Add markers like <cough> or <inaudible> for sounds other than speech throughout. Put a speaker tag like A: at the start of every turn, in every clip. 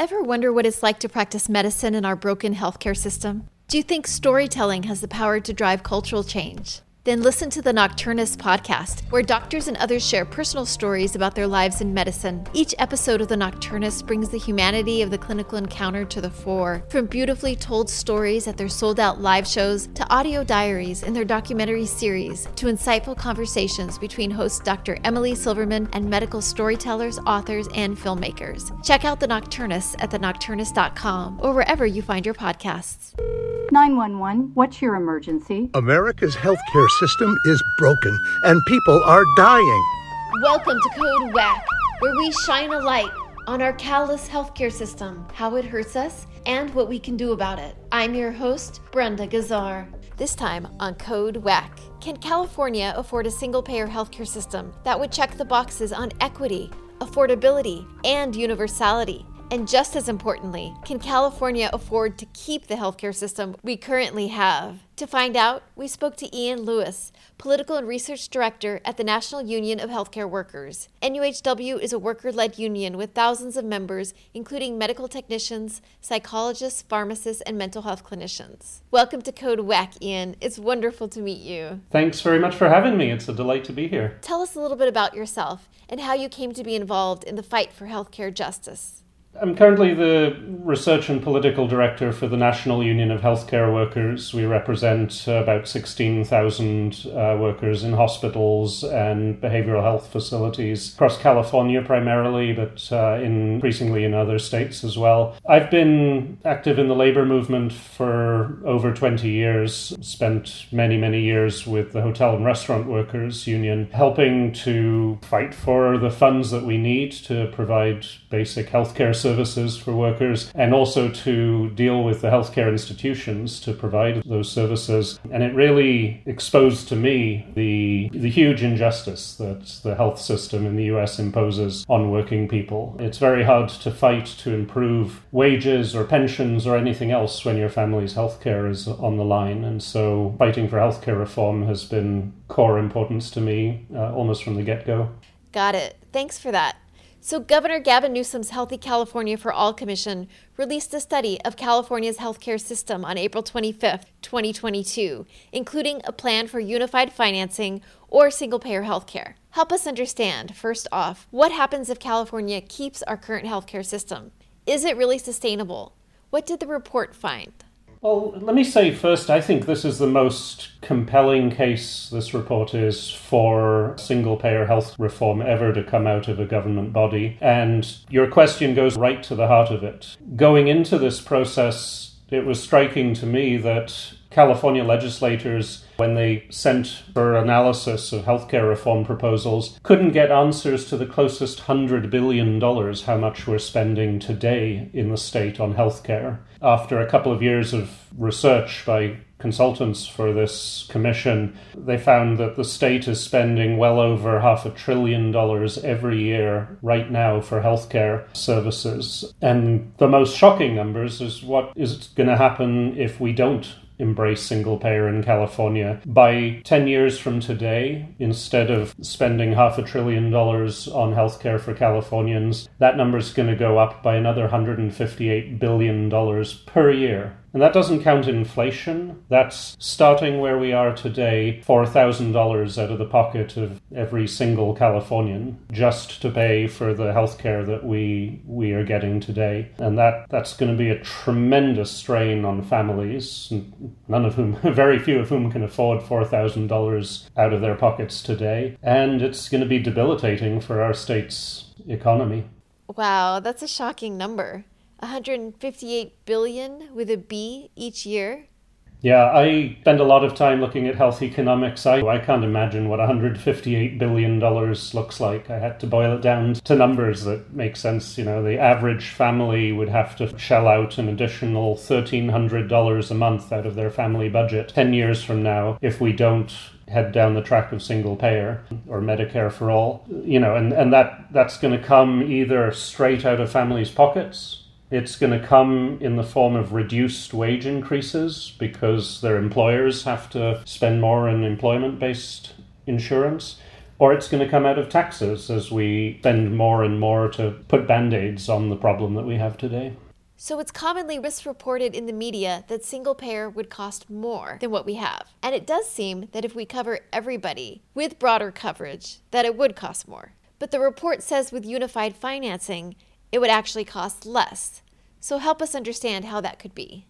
A: Ever wonder what it's like to practice medicine in our broken healthcare system? Do you think storytelling has the power to drive cultural change? Then listen to the Nocturnists podcast, where doctors and others share personal stories about their lives in medicine. Each episode of the Nocturnists brings the humanity of the clinical encounter to the fore, from beautifully told stories at their sold out live shows to audio diaries in their documentary series to insightful conversations between host Dr. Emily Silverman and medical storytellers, authors, and filmmakers. Check out the Nocturnists at thenocturnists.com or wherever you find your podcasts.
B: 911, what's your emergency?
C: America's healthcare system is broken and people are dying.
A: Welcome to Code WACK, where we shine a light on our callous healthcare system, how it hurts us, and what we can do about it. I'm your host, Brenda Gazzar. This time on Code WACK. Can California afford a single payer healthcare system that would check the boxes on equity, affordability, and universality? And just as importantly, can California afford to keep the healthcare system we currently have? To find out, we spoke to Ian Lewis, Political and Research Director at the National Union of Healthcare Workers. NUHW is a worker led union with thousands of members, including medical technicians, psychologists, pharmacists, and mental health clinicians. Welcome to Code WACK, Ian. It's wonderful to meet you.
D: Thanks very much for having me. It's a delight to be here.
A: Tell us a little bit about yourself and how you came to be involved in the fight for healthcare justice.
D: I'm currently the research and political director for the National Union of Healthcare Workers. We represent about 16,000 uh, workers in hospitals and behavioral health facilities across California primarily, but uh, increasingly in other states as well. I've been active in the labor movement for over 20 years, spent many, many years with the Hotel and Restaurant Workers Union, helping to fight for the funds that we need to provide basic healthcare services for workers and also to deal with the healthcare institutions to provide those services. And it really exposed to me the, the huge injustice that the health system in the US imposes on working people. It's very hard to fight to improve wages or pensions or anything else when your family's healthcare is on the line. And so fighting for healthcare reform has been core importance to me uh, almost from the get go.
A: Got it. Thanks for that. So, Governor Gavin Newsom's Healthy California for All Commission released a study of California's healthcare system on April 25, 2022, including a plan for unified financing or single payer healthcare. Help us understand, first off, what happens if California keeps our current healthcare system? Is it really sustainable? What did the report find?
D: Well, let me say first, I think this is the most compelling case, this report is, for single payer health reform ever to come out of a government body. And your question goes right to the heart of it. Going into this process, it was striking to me that California legislators, when they sent for analysis of healthcare reform proposals, couldn't get answers to the closest $100 billion how much we're spending today in the state on healthcare. After a couple of years of research by consultants for this commission, they found that the state is spending well over half a trillion dollars every year right now for healthcare services. And the most shocking numbers is what is going to happen if we don't embrace single payer in California. By 10 years from today, instead of spending half a trillion dollars on healthcare for Californians, that number is going to go up by another $158 billion per year. And that doesn't count inflation. That's starting where we are today, $4,000 out of the pocket of every single Californian just to pay for the healthcare that we we are getting today. And that, that's going to be a tremendous strain on families, none of whom, <laughs> very few of whom can afford $4,000 out of their pockets today. And it's going to be debilitating for our state's economy.
A: Wow, that's a shocking number. 158 billion with a B each year.
D: Yeah, I spend a lot of time looking at health economics. I, I can't imagine what $158 billion looks like. I had to boil it down to numbers that make sense. You know, the average family would have to shell out an additional $1,300 a month out of their family budget 10 years from now if we don't head down the track of single payer or Medicare for all. You know, and, and that, that's going to come either straight out of families' pockets it's going to come in the form of reduced wage increases because their employers have to spend more in employment based insurance. or it's going to come out of taxes as we spend more and more to put band aids on the problem that we have today.
A: So it's commonly misreported in the media that single payer would cost more than what we have. And it does seem that if we cover everybody with broader coverage, that it would cost more. But the report says with unified financing, it would actually cost less. So help us understand how that could be.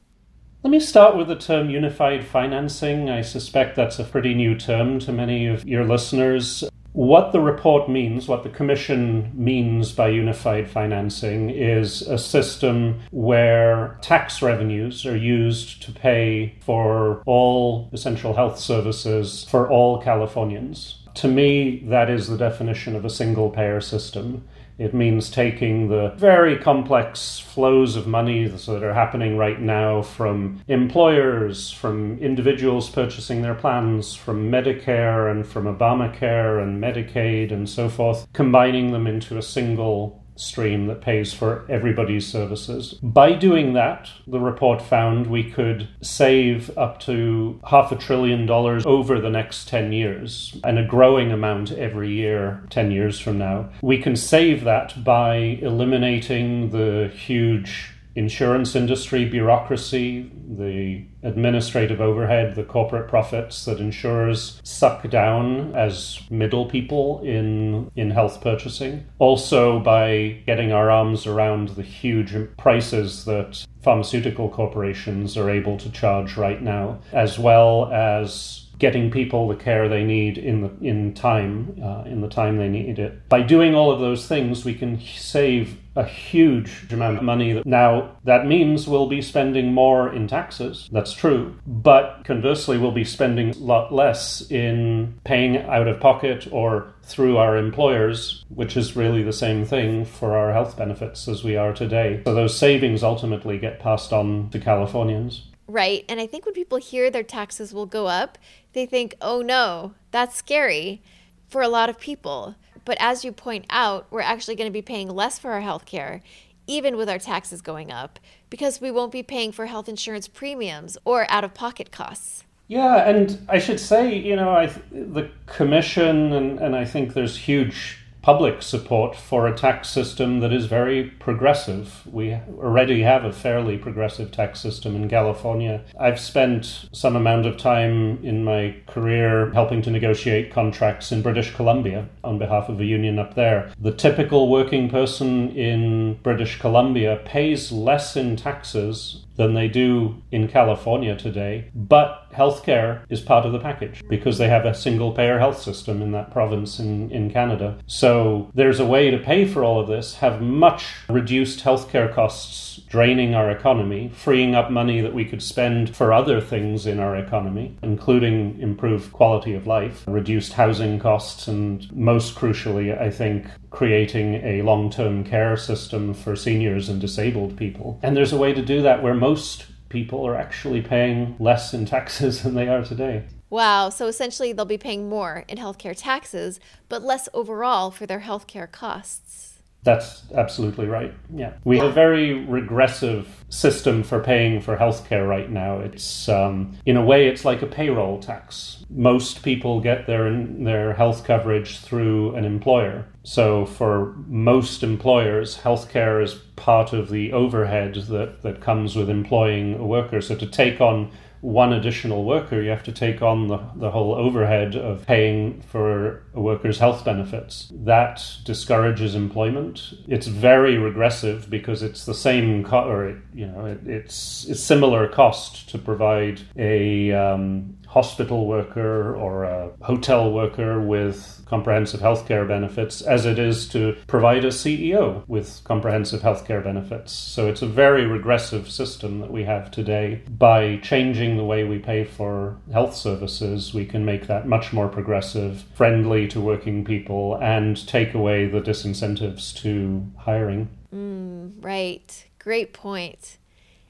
D: Let me start with the term unified financing. I suspect that's a pretty new term to many of your listeners. What the report means, what the Commission means by unified financing, is a system where tax revenues are used to pay for all essential health services for all Californians. To me, that is the definition of a single payer system. It means taking the very complex flows of money that are happening right now from employers, from individuals purchasing their plans, from Medicare and from Obamacare and Medicaid and so forth, combining them into a single stream that pays for everybody's services. By doing that, the report found we could save up to half a trillion dollars over the next 10 years and a growing amount every year 10 years from now. We can save that by eliminating the huge insurance industry bureaucracy, the administrative overhead, the corporate profits that insurers suck down as middle people in in health purchasing. Also by getting our arms around the huge prices that pharmaceutical corporations are able to charge right now, as well as getting people the care they need in the in time uh, in the time they need it. By doing all of those things, we can save a huge amount of money. Now that means we'll be spending more in taxes. That's true, but conversely, we'll be spending a lot less in paying out of pocket or through our employers, which is really the same thing for our health benefits as we are today. So those savings ultimately get passed on to Californians.
A: Right. And I think when people hear their taxes will go up, they think, oh no, that's scary for a lot of people. But as you point out, we're actually going to be paying less for our health care, even with our taxes going up, because we won't be paying for health insurance premiums or out of pocket costs.
D: Yeah, and I should say, you know, I, the commission, and, and I think there's huge public support for a tax system that is very progressive. We already have a fairly progressive tax system in California. I've spent some amount of time in my career helping to negotiate contracts in British Columbia on behalf of a union up there. The typical working person in British Columbia pays less in taxes than they do in California today. But healthcare is part of the package because they have a single payer health system in that province in, in Canada. So there's a way to pay for all of this, have much reduced healthcare costs draining our economy, freeing up money that we could spend for other things in our economy, including improved quality of life, reduced housing costs, and most crucially, I think, creating a long term care system for seniors and disabled people. And there's a way to do that where most people are actually paying less in taxes <laughs> than they are today.
A: Wow, so essentially they'll be paying more in healthcare taxes, but less overall for their healthcare costs.
D: That's absolutely right. Yeah. We have a very regressive system for paying for healthcare right now. It's, um, in a way, it's like a payroll tax. Most people get their, their health coverage through an employer. So, for most employers, healthcare is part of the overhead that, that comes with employing a worker. So, to take on one additional worker, you have to take on the, the whole overhead of paying for a worker's health benefits. That discourages employment. It's very regressive because it's the same, co- or it, you know, it, it's it's similar cost to provide a um, hospital worker or a hotel worker with comprehensive healthcare benefits as it is to provide a CEO with comprehensive healthcare benefits. So it's a very regressive system that we have today. By changing the way we pay for health services, we can make that much more progressive, friendly to working people, and take away the disincentives to hiring.
A: Mm, right. Great point.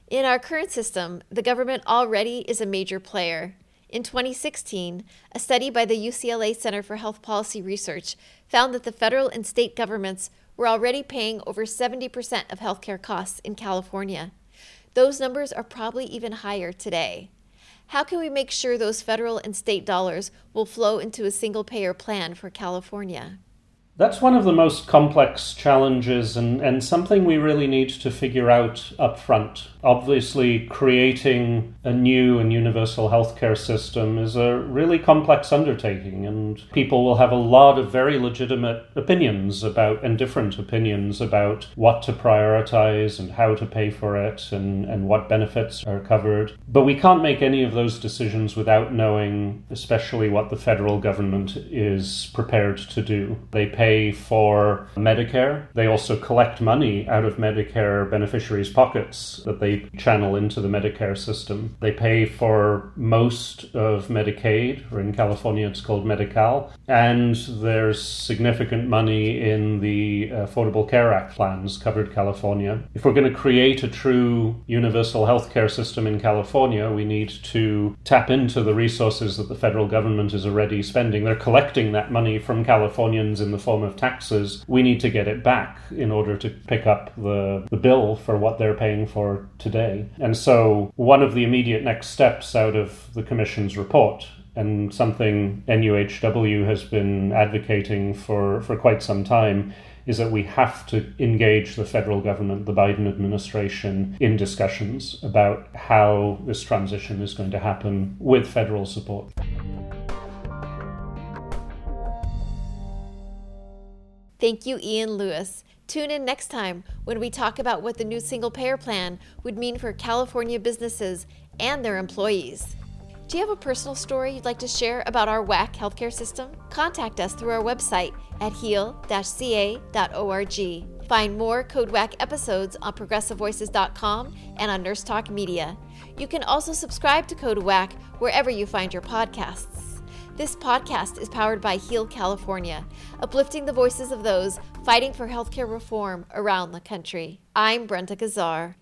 A: In our current system, the government already is a major player. In 2016, a study by the UCLA Center for Health Policy Research found that the federal and state governments were already paying over 70% of healthcare costs in California. Those numbers are probably even higher today. How can we make sure those federal and state dollars will flow into a single payer plan for California?
D: That's one of the most complex challenges and, and something we really need to figure out up front. Obviously, creating a new and universal healthcare system is a really complex undertaking, and people will have a lot of very legitimate opinions about and different opinions about what to prioritize and how to pay for it and, and what benefits are covered. But we can't make any of those decisions without knowing, especially what the federal government is prepared to do. They pay for Medicare, they also collect money out of Medicare beneficiaries' pockets that they channel into the Medicare system. They pay for most of Medicaid, or in California it's called Medi-Cal, and there's significant money in the Affordable Care Act plans covered California. If we're going to create a true universal healthcare system in California, we need to tap into the resources that the federal government is already spending. They're collecting that money from Californians in the form of taxes. We need to get it back in order to pick up the, the bill for what they're paying for today. And so, one of the immediate next steps out of the Commission's report and something NUHW has been advocating for, for quite some time is that we have to engage the federal government, the Biden administration, in discussions about how this transition is going to happen with federal support.
A: Thank you, Ian Lewis. Tune in next time when we talk about what the new single payer plan would mean for California businesses and their employees. Do you have a personal story you'd like to share about our WACK healthcare system? Contact us through our website at heal-ca.org. Find more Code WACK episodes on progressivevoices.com and on Nurse Talk Media. You can also subscribe to Code WACK wherever you find your podcasts. This podcast is powered by Heal California, uplifting the voices of those fighting for healthcare reform around the country. I'm Brenda Gazzar.